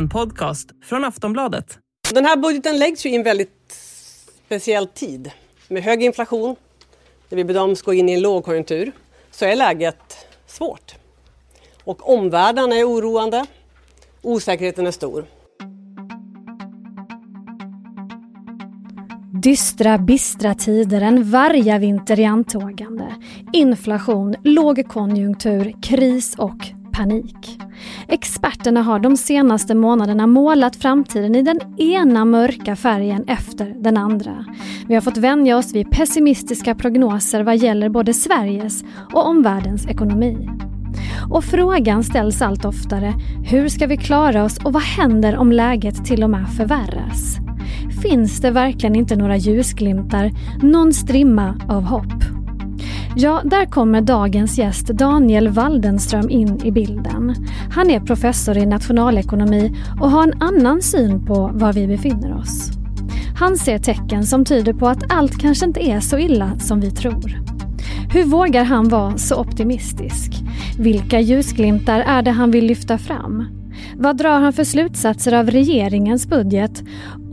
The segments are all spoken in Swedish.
En podcast från Aftonbladet. Den här budgeten läggs ju i en väldigt speciell tid. Med hög inflation, när vi bedöms gå in i en lågkonjunktur, så är läget svårt. Och omvärlden är oroande. Osäkerheten är stor. Dystra, bistra tider, en vargavinter i antågande. Inflation, lågkonjunktur, kris och panik. Experterna har de senaste månaderna målat framtiden i den ena mörka färgen efter den andra. Vi har fått vänja oss vid pessimistiska prognoser vad gäller både Sveriges och omvärldens ekonomi. Och frågan ställs allt oftare, hur ska vi klara oss och vad händer om läget till och med förvärras? Finns det verkligen inte några ljusglimtar, någon strimma av hopp? Ja, där kommer dagens gäst Daniel Waldenström in i bilden. Han är professor i nationalekonomi och har en annan syn på var vi befinner oss. Han ser tecken som tyder på att allt kanske inte är så illa som vi tror. Hur vågar han vara så optimistisk? Vilka ljusglimtar är det han vill lyfta fram? Vad drar han för slutsatser av regeringens budget?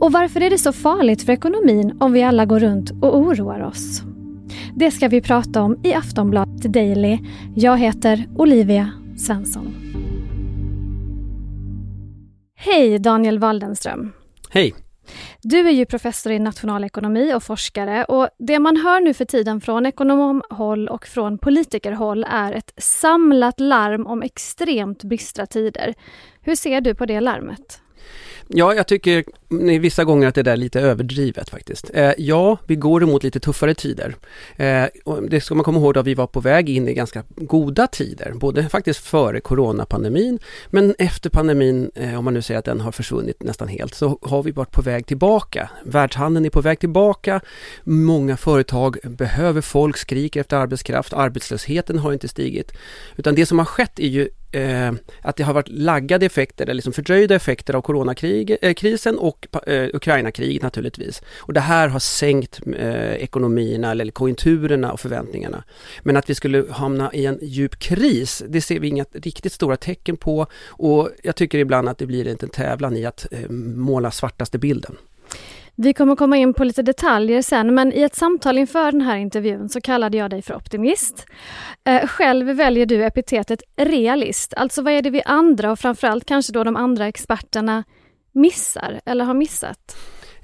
Och varför är det så farligt för ekonomin om vi alla går runt och oroar oss? Det ska vi prata om i Aftonbladet Daily. Jag heter Olivia Svensson. Hej Daniel Waldenström. Hej. Du är ju professor i nationalekonomi och forskare och det man hör nu för tiden från ekonomhåll och från politikerhåll är ett samlat larm om extremt bistra tider. Hur ser du på det larmet? Ja, jag tycker vissa gånger att det där är lite överdrivet faktiskt. Eh, ja, vi går emot lite tuffare tider. Eh, det ska man komma ihåg att vi var på väg in i ganska goda tider, både faktiskt före coronapandemin, men efter pandemin, eh, om man nu säger att den har försvunnit nästan helt, så har vi varit på väg tillbaka. Världshandeln är på väg tillbaka, många företag behöver folk, skriker efter arbetskraft, arbetslösheten har inte stigit. Utan det som har skett är ju eh, att det har varit laggade effekter, eller liksom fördröjda effekter av coronakrisen eh, och eh, Ukrainakriget naturligtvis. Och det här har sänkt eh, ekonomierna eller konjunkturerna och förväntningarna. Men att vi skulle hamna i en djup kris, det ser vi inga riktigt stora tecken på och jag tycker ibland att det blir en tävlan i att eh, måla svartaste bilden. Vi kommer komma in på lite detaljer sen, men i ett samtal inför den här intervjun så kallade jag dig för optimist. Eh, själv väljer du epitetet realist, alltså vad är det vi andra och framförallt kanske då de andra experterna missar eller har missat?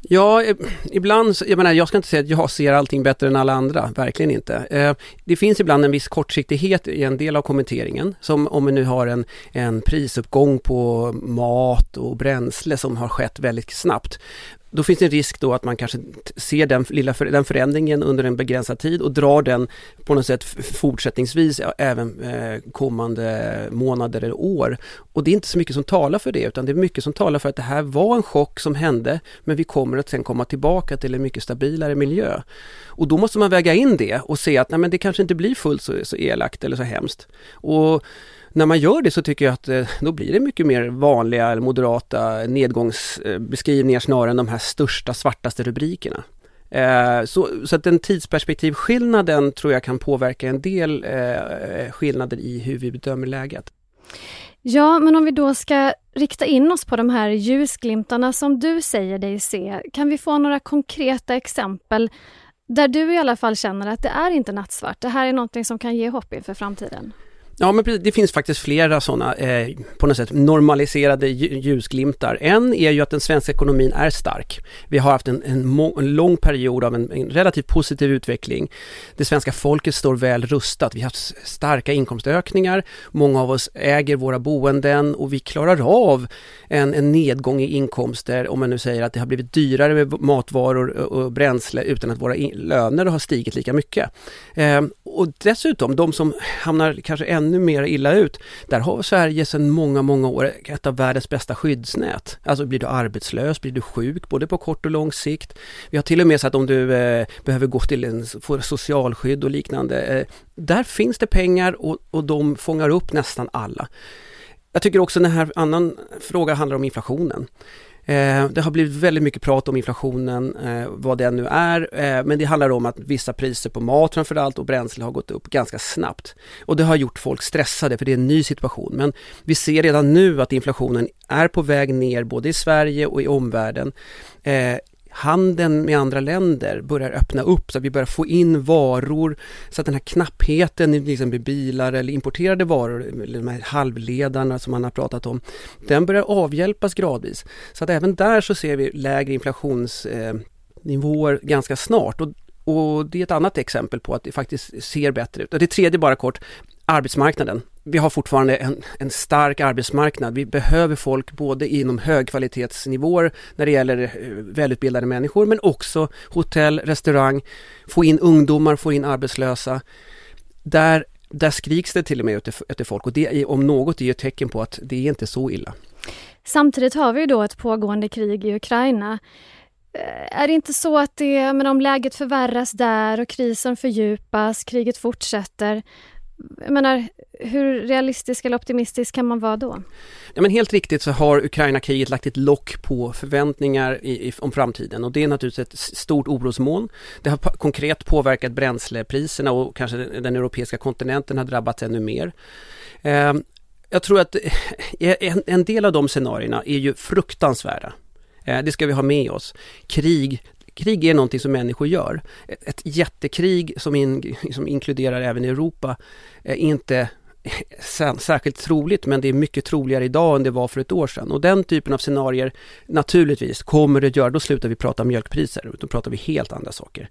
Ja, ibland, jag menar jag ska inte säga att jag ser allting bättre än alla andra, verkligen inte. Eh, det finns ibland en viss kortsiktighet i en del av kommenteringen, som om vi nu har en, en prisuppgång på mat och bränsle som har skett väldigt snabbt då finns det en risk då att man kanske ser den, lilla för, den förändringen under en begränsad tid och drar den på något sätt fortsättningsvis även eh, kommande månader eller år. Och det är inte så mycket som talar för det utan det är mycket som talar för att det här var en chock som hände men vi kommer att sen komma tillbaka till en mycket stabilare miljö. Och då måste man väga in det och se att nej, men det kanske inte blir fullt så, så elakt eller så hemskt. Och när man gör det så tycker jag att eh, då blir det mycket mer vanliga eller moderata nedgångsbeskrivningar snarare än de här största svartaste rubrikerna. Eh, så, så att den tidsperspektivskillnaden tror jag kan påverka en del eh, skillnader i hur vi bedömer läget. Ja, men om vi då ska rikta in oss på de här ljusglimtarna som du säger dig se, kan vi få några konkreta exempel där du i alla fall känner att det är inte nattsvart, det här är någonting som kan ge hopp inför framtiden? Ja, men det finns faktiskt flera sådana eh, på något sätt normaliserade ljusglimtar. En är ju att den svenska ekonomin är stark. Vi har haft en, en, en lång period av en, en, relativt positiv utveckling. Det svenska folket står väl rustat. Vi har haft starka inkomstökningar. Många av oss äger våra boenden och vi klarar av en, en nedgång i inkomster om man nu säger att det har blivit dyrare med matvaror och, och bränsle utan att våra in, löner har stigit lika mycket. Eh, och dessutom, de som hamnar kanske ännu mer illa ut. Där har Sverige sedan många, många år ett av världens bästa skyddsnät. Alltså blir du arbetslös, blir du sjuk, både på kort och lång sikt. Vi har till och med så att om du eh, behöver gå till en, få socialskydd och liknande. Eh, där finns det pengar och, och de fångar upp nästan alla. Jag tycker också den här annan fråga handlar om inflationen. Eh, det har blivit väldigt mycket prat om inflationen, eh, vad den nu är, eh, men det handlar om att vissa priser på mat framförallt och bränsle har gått upp ganska snabbt. Och det har gjort folk stressade för det är en ny situation. Men vi ser redan nu att inflationen är på väg ner både i Sverige och i omvärlden handeln med andra länder börjar öppna upp så att vi börjar få in varor så att den här knappheten i liksom bilar eller importerade varor, eller de här halvledarna som man har pratat om, den börjar avhjälpas gradvis. Så att även där så ser vi lägre inflationsnivåer eh, ganska snart och, och det är ett annat exempel på att det faktiskt ser bättre ut. Och det tredje bara kort, arbetsmarknaden vi har fortfarande en, en, stark arbetsmarknad. Vi behöver folk både inom högkvalitetsnivåer när det gäller eh, välutbildade människor men också hotell, restaurang, få in ungdomar, få in arbetslösa. Där, där skriks det till och med efter, folk och det om något är ett tecken på att det är inte så illa. Samtidigt har vi då ett pågående krig i Ukraina. Eh, är det inte så att det, men om läget förvärras där och krisen fördjupas, kriget fortsätter, jag menar, hur realistisk eller optimistisk kan man vara då? Ja, men helt riktigt så har Ukraina-kriget lagt ett lock på förväntningar i, i, om framtiden och det är naturligtvis ett stort orosmoln. Det har konkret påverkat bränslepriserna och kanske den europeiska kontinenten har drabbats ännu mer. Eh, jag tror att eh, en, en del av de scenarierna är ju fruktansvärda. Eh, det ska vi ha med oss. Krig, krig är någonting som människor gör. Ett jättekrig som, in, som inkluderar även Europa är inte särskilt troligt men det är mycket troligare idag än det var för ett år sedan. Och den typen av scenarier naturligtvis kommer det att göra, då slutar vi prata mjölkpriser, då pratar vi helt andra saker.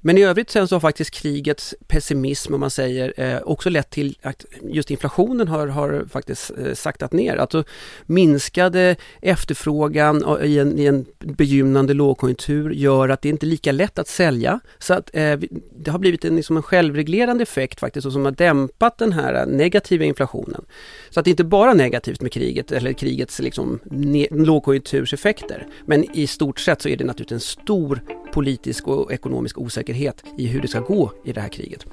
Men i övrigt sen så har faktiskt krigets pessimism, om man säger, eh, också lett till att just inflationen har, har faktiskt eh, saktat ner. Alltså minskade efterfrågan i en, i en begynnande lågkonjunktur gör att det inte är lika lätt att sälja. Så att eh, det har blivit en, liksom en självreglerande effekt faktiskt och som har dämpat den här negativa inflationen. Så att det är inte bara negativt med kriget eller krigets liksom lågkonjunkturseffekter. Men i stort sett så är det naturligtvis en stor politisk och ekonomisk osäkerhet i hur det ska gå i det här kriget.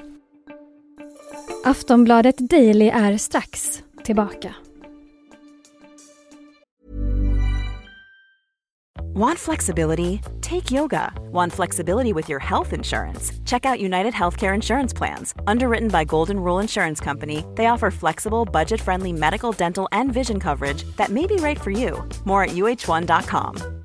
Aftonbladet Daily är strax tillbaka. Want flexibility? Take yoga. Want flexibility with your health insurance? Check out United Healthcare Insurance Plans. Underwritten by Golden Rule Insurance Company, they offer flexible, budget friendly medical, dental, and vision coverage that may be right for you. More at uh1.com.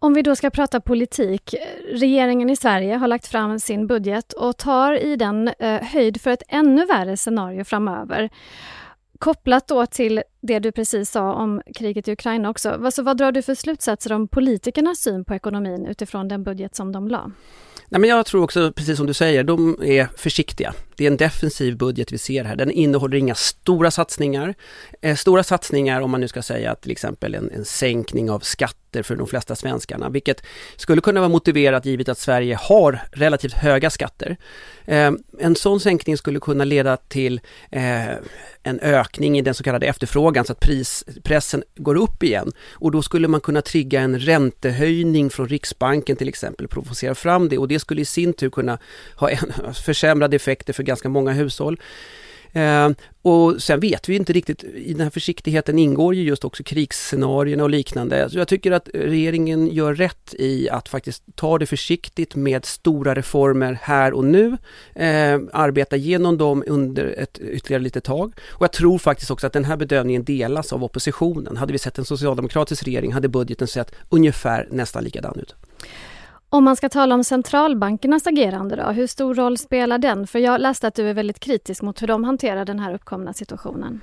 Om vi då ska prata politik. Regeringen i Sverige har lagt fram sin budget och tar i den eh, höjd för ett ännu värre scenario framöver. Kopplat då till det du precis sa om kriget i Ukraina också. Alltså, vad drar du för slutsatser om politikernas syn på ekonomin utifrån den budget som de la? Nej, men jag tror också, precis som du säger, de är försiktiga. Det är en defensiv budget vi ser här. Den innehåller inga stora satsningar. Eh, stora satsningar om man nu ska säga till exempel en, en sänkning av skatter för de flesta svenskarna, vilket skulle kunna vara motiverat givet att Sverige har relativt höga skatter. Eh, en sån sänkning skulle kunna leda till eh, en ökning i den så kallade efterfrågan så att prispressen går upp igen. Och då skulle man kunna trigga en räntehöjning från Riksbanken till exempel, provocera fram det och det skulle i sin tur kunna ha en, försämrade effekter för ganska många hushåll. Eh, och sen vet vi inte riktigt, i den här försiktigheten ingår ju just också krigsscenarierna och liknande. Så jag tycker att regeringen gör rätt i att faktiskt ta det försiktigt med stora reformer här och nu. Eh, arbeta igenom dem under ett ytterligare litet tag. Och jag tror faktiskt också att den här bedömningen delas av oppositionen. Hade vi sett en socialdemokratisk regering hade budgeten sett ungefär nästan likadan ut. Om man ska tala om centralbankernas agerande då, hur stor roll spelar den? För jag läste att du är väldigt kritisk mot hur de hanterar den här uppkomna situationen.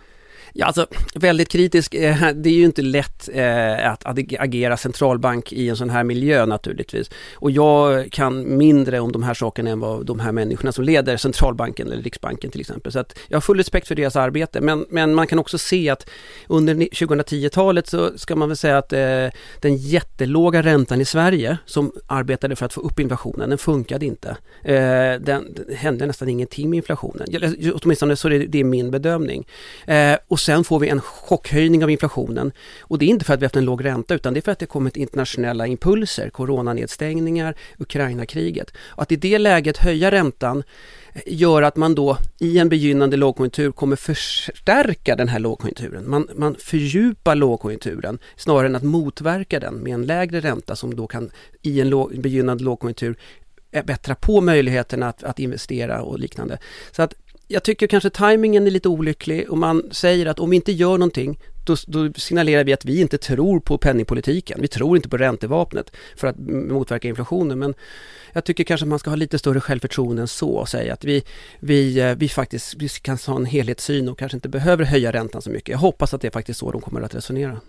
Ja, alltså väldigt kritisk. Eh, det är ju inte lätt eh, att agera centralbank i en sån här miljö naturligtvis. Och jag kan mindre om de här sakerna än vad de här människorna som leder centralbanken eller Riksbanken till exempel. Så att jag har full respekt för deras arbete. Men, men man kan också se att under 2010-talet så ska man väl säga att eh, den jättelåga räntan i Sverige som arbetade för att få upp inflationen, den funkade inte. Eh, den, det hände nästan ingenting med inflationen. Åtminstone så är det, det är min bedömning. Eh, och sen får vi en chockhöjning av inflationen. Och det är inte för att vi haft en låg ränta utan det är för att det kommit internationella impulser, coronanedstängningar, Ukraina-kriget. Att i det läget höja räntan eh, gör att man då i en begynnande lågkonjunktur kommer förstärka den här lågkonjunkturen. Man, man fördjupar lågkonjunkturen snarare än att motverka den med en lägre ränta som då kan i en låg, begynnande lågkonjunktur eh, bättra på möjligheterna att, att investera och liknande. Så att jag tycker kanske tajmingen är lite olycklig och man säger att om vi inte gör någonting då, då, signalerar vi att vi inte tror på penningpolitiken. Vi tror inte på räntevapnet för att motverka inflationen. Men jag tycker kanske man ska ha lite större självförtroende än så och säga att vi, vi, eh, vi faktiskt vi kan ha en helhetssyn och kanske inte behöver höja räntan så mycket. Jag hoppas att det är faktiskt så de kommer att resonera.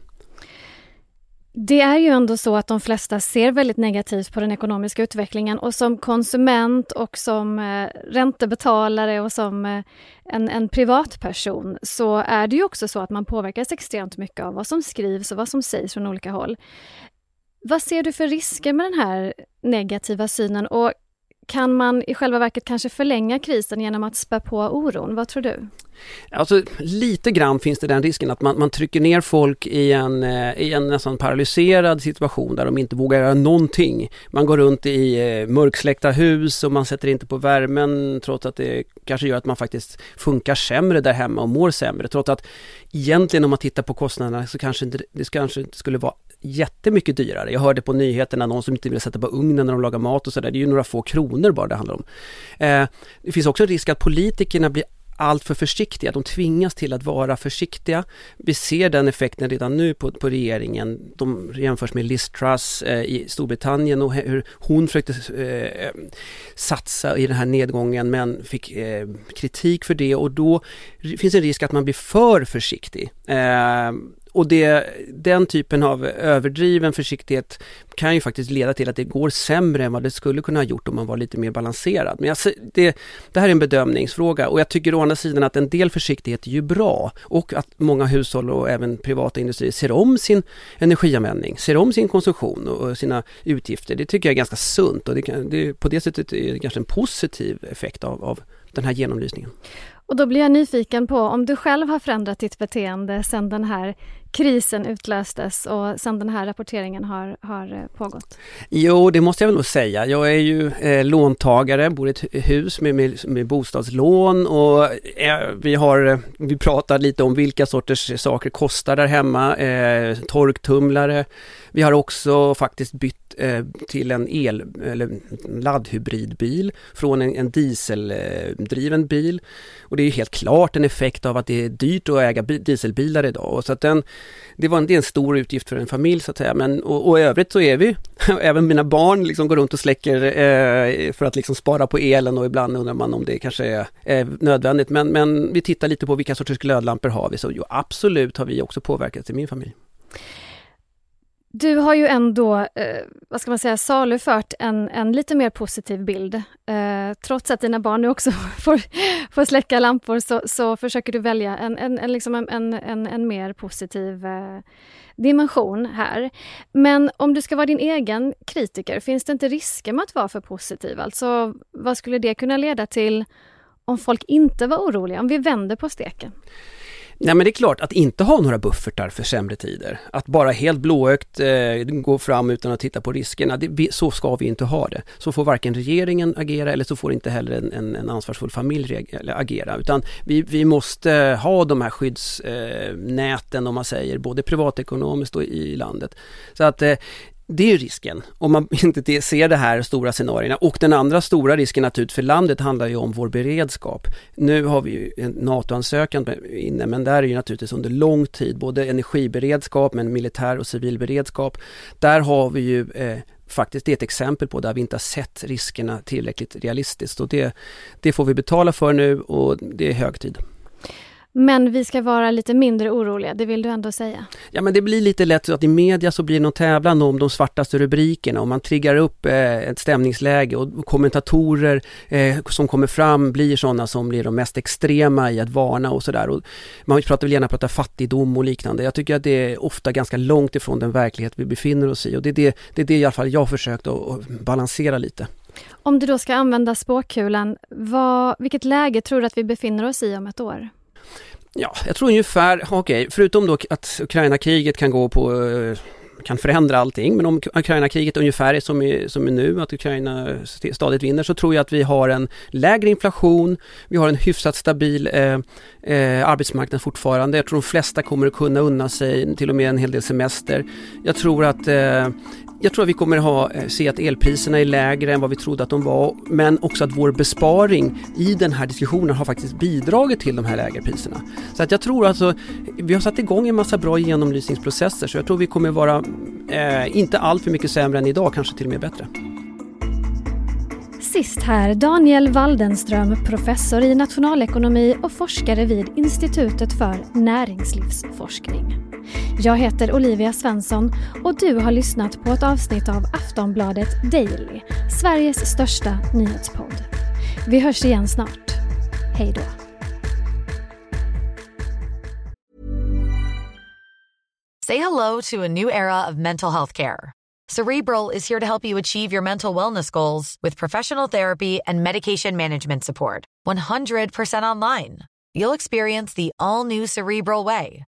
Det är ju ändå så att de flesta ser väldigt negativt på den ekonomiska utvecklingen och som konsument och som eh, räntebetalare och som eh, en, en privatperson så är det ju också så att man påverkas extremt mycket av vad som skrivs och vad som sägs från olika håll. Vad ser du för risker med den här negativa synen och kan man i själva verket kanske förlänga krisen genom att spä på oron? Vad tror du? Alltså lite grann finns det den risken att man, man trycker ner folk i en, eh, i en nästan paralyserad situation där de inte vågar göra någonting. Man går runt i eh, mörksläckta hus och man sätter inte på värmen trots att det kanske gör att man faktiskt funkar sämre där hemma och mår sämre. Trots att egentligen om man tittar på kostnaderna så kanske inte, det kanske inte skulle vara jättemycket dyrare. Jag hörde på nyheterna någon som inte vill sätta på ugnen när de lagar mat och sådär. Det är ju några få kronor bara det handlar om. Eh, det finns också en risk att politikerna blir allt för försiktiga. De tvingas till att vara försiktiga. Vi ser den effekten redan nu på, på regeringen. De jämförs med Liz Truss eh, i Storbritannien och hur hon försökte eh, satsa i den här nedgången men fick eh, kritik för det och då finns en risk att man blir för försiktig. Eh, och det, den typen av överdriven försiktighet kan ju faktiskt leda till att det går sämre än vad det skulle kunna ha gjort om man var lite mer balanserad. Men jag, det, det här är en bedömningsfråga och jag tycker å andra sidan att en del försiktighet är ju bra och att många hushåll och även privata industrier ser om sin energianvändning, ser om sin konsumtion och sina utgifter. Det tycker jag är ganska sunt och det, det, på det sättet är det kanske en positiv effekt av, av den här genomlysningen. Och då blir jag nyfiken på om du själv har förändrat ditt beteende sedan den här krisen utlöstes och sedan den här rapporteringen har, har eh, pågått? Jo, det måste jag väl nog säga. Jag är ju eh, låntagare, bor i ett hus med, med, med bostadslån och eh, vi har, eh, vi pratar lite om vilka sorters saker kostar där hemma. Eh, torktumlare. Vi har också faktiskt bytt eh, till en el eller laddhybridbil från en, en dieseldriven bil. Och det är helt klart en effekt av att det är dyrt att äga dieselbilar idag. Och så att den, det var en, det är en stor utgift för en familj så att säga. Men, och, och i övrigt så är vi, även mina barn liksom går runt och släcker eh, för att liksom spara på elen och ibland undrar man om det kanske är, är nödvändigt. Men, men vi tittar lite på vilka sorters glödlampor har vi. Så jo, absolut har vi också påverkat i min familj. Du har ju ändå, eh, vad ska man säga, salufört en, en lite mer positiv bild. Eh, trots att dina barn nu också får, får släcka lampor så, så försöker du välja en, en, en, liksom en, en, en mer positiv eh, dimension här. Men om du ska vara din egen kritiker, finns det inte risker med att vara för positiv? Alltså, vad skulle det kunna leda till om folk inte var oroliga? Om vi vänder på steken? Nej men det är klart, att inte ha några buffertar för sämre tider. Att bara helt blåögt eh, gå fram utan att titta på riskerna, det, så ska vi inte ha det. Så får varken regeringen agera eller så får inte heller en, en, en ansvarsfull familj agera. Utan vi, vi måste ha de här skyddsnäten eh, om man säger, både privatekonomiskt och i landet. Så att eh, det är risken om man inte ser de här stora scenarierna. Och den andra stora risken naturligtvis för landet handlar ju om vår beredskap. Nu har vi ju en NATO-ansökan inne men där är ju naturligtvis under lång tid både energiberedskap men militär och civil beredskap. Där har vi ju eh, faktiskt, det är ett exempel på där vi inte har sett riskerna tillräckligt realistiskt och det, det får vi betala för nu och det är hög tid. Men vi ska vara lite mindre oroliga, det vill du ändå säga? Ja men det blir lite lätt så att i media så blir det någon tävlan om de svartaste rubrikerna och man triggar upp eh, ett stämningsläge och kommentatorer eh, som kommer fram blir sådana som blir de mest extrema i att varna och sådär. Man pratar väl gärna prata fattigdom och liknande. Jag tycker att det är ofta ganska långt ifrån den verklighet vi befinner oss i och det är det, det, är det i alla fall jag har försökt att, att balansera lite. Om du då ska använda spåkulan, vad, vilket läge tror du att vi befinner oss i om ett år? Ja, jag tror ungefär, okej, okay, förutom då att Ukraina-kriget kan gå på eh, kan förändra allting, men om Ukraina-kriget ungefär är som, är som är nu, att Ukraina stadigt vinner, så tror jag att vi har en lägre inflation, vi har en hyfsat stabil eh, eh, arbetsmarknad fortfarande. Jag tror de flesta kommer att kunna unna sig till och med en hel del semester. Jag tror att eh, jag tror att vi kommer ha, eh, se att elpriserna är lägre än vad vi trodde att de var, men också att vår besparing i den här diskussionen har faktiskt bidragit till de här lägre priserna. Så att jag tror alltså, vi har satt igång en massa bra genomlysningsprocesser, så jag tror vi kommer vara, eh, inte allt för mycket sämre än idag, kanske till och med bättre. Sist här Daniel Waldenström, professor i nationalekonomi och forskare vid Institutet för näringslivsforskning. Jag heter Olivia Svensson och du har lyssnat på ett avsnitt av Aftonbladet Daily, Sveriges största nyhetspodd. Vi hörs igen snart. Hej då. Say hello to a new era of mental health care. Cerebral is here to help you achieve your mental wellness goals with professional therapy and medication management support. 100% online. You'll experience the all new Cerebral Way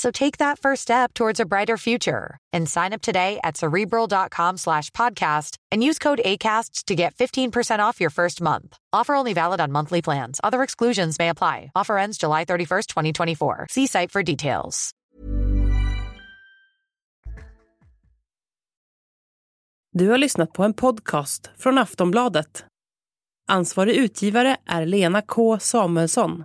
So take that first step towards a brighter future and sign up today at cerebral.com slash podcast and use code ACasts to get 15% off your first month. Offer only valid on monthly plans. Other exclusions may apply. Offer ends July 31st, 2024. See site for details. Du har lyssnat på en podcast från Aftonbladet. Ansvarig utgivare är Lena K Samuelsson.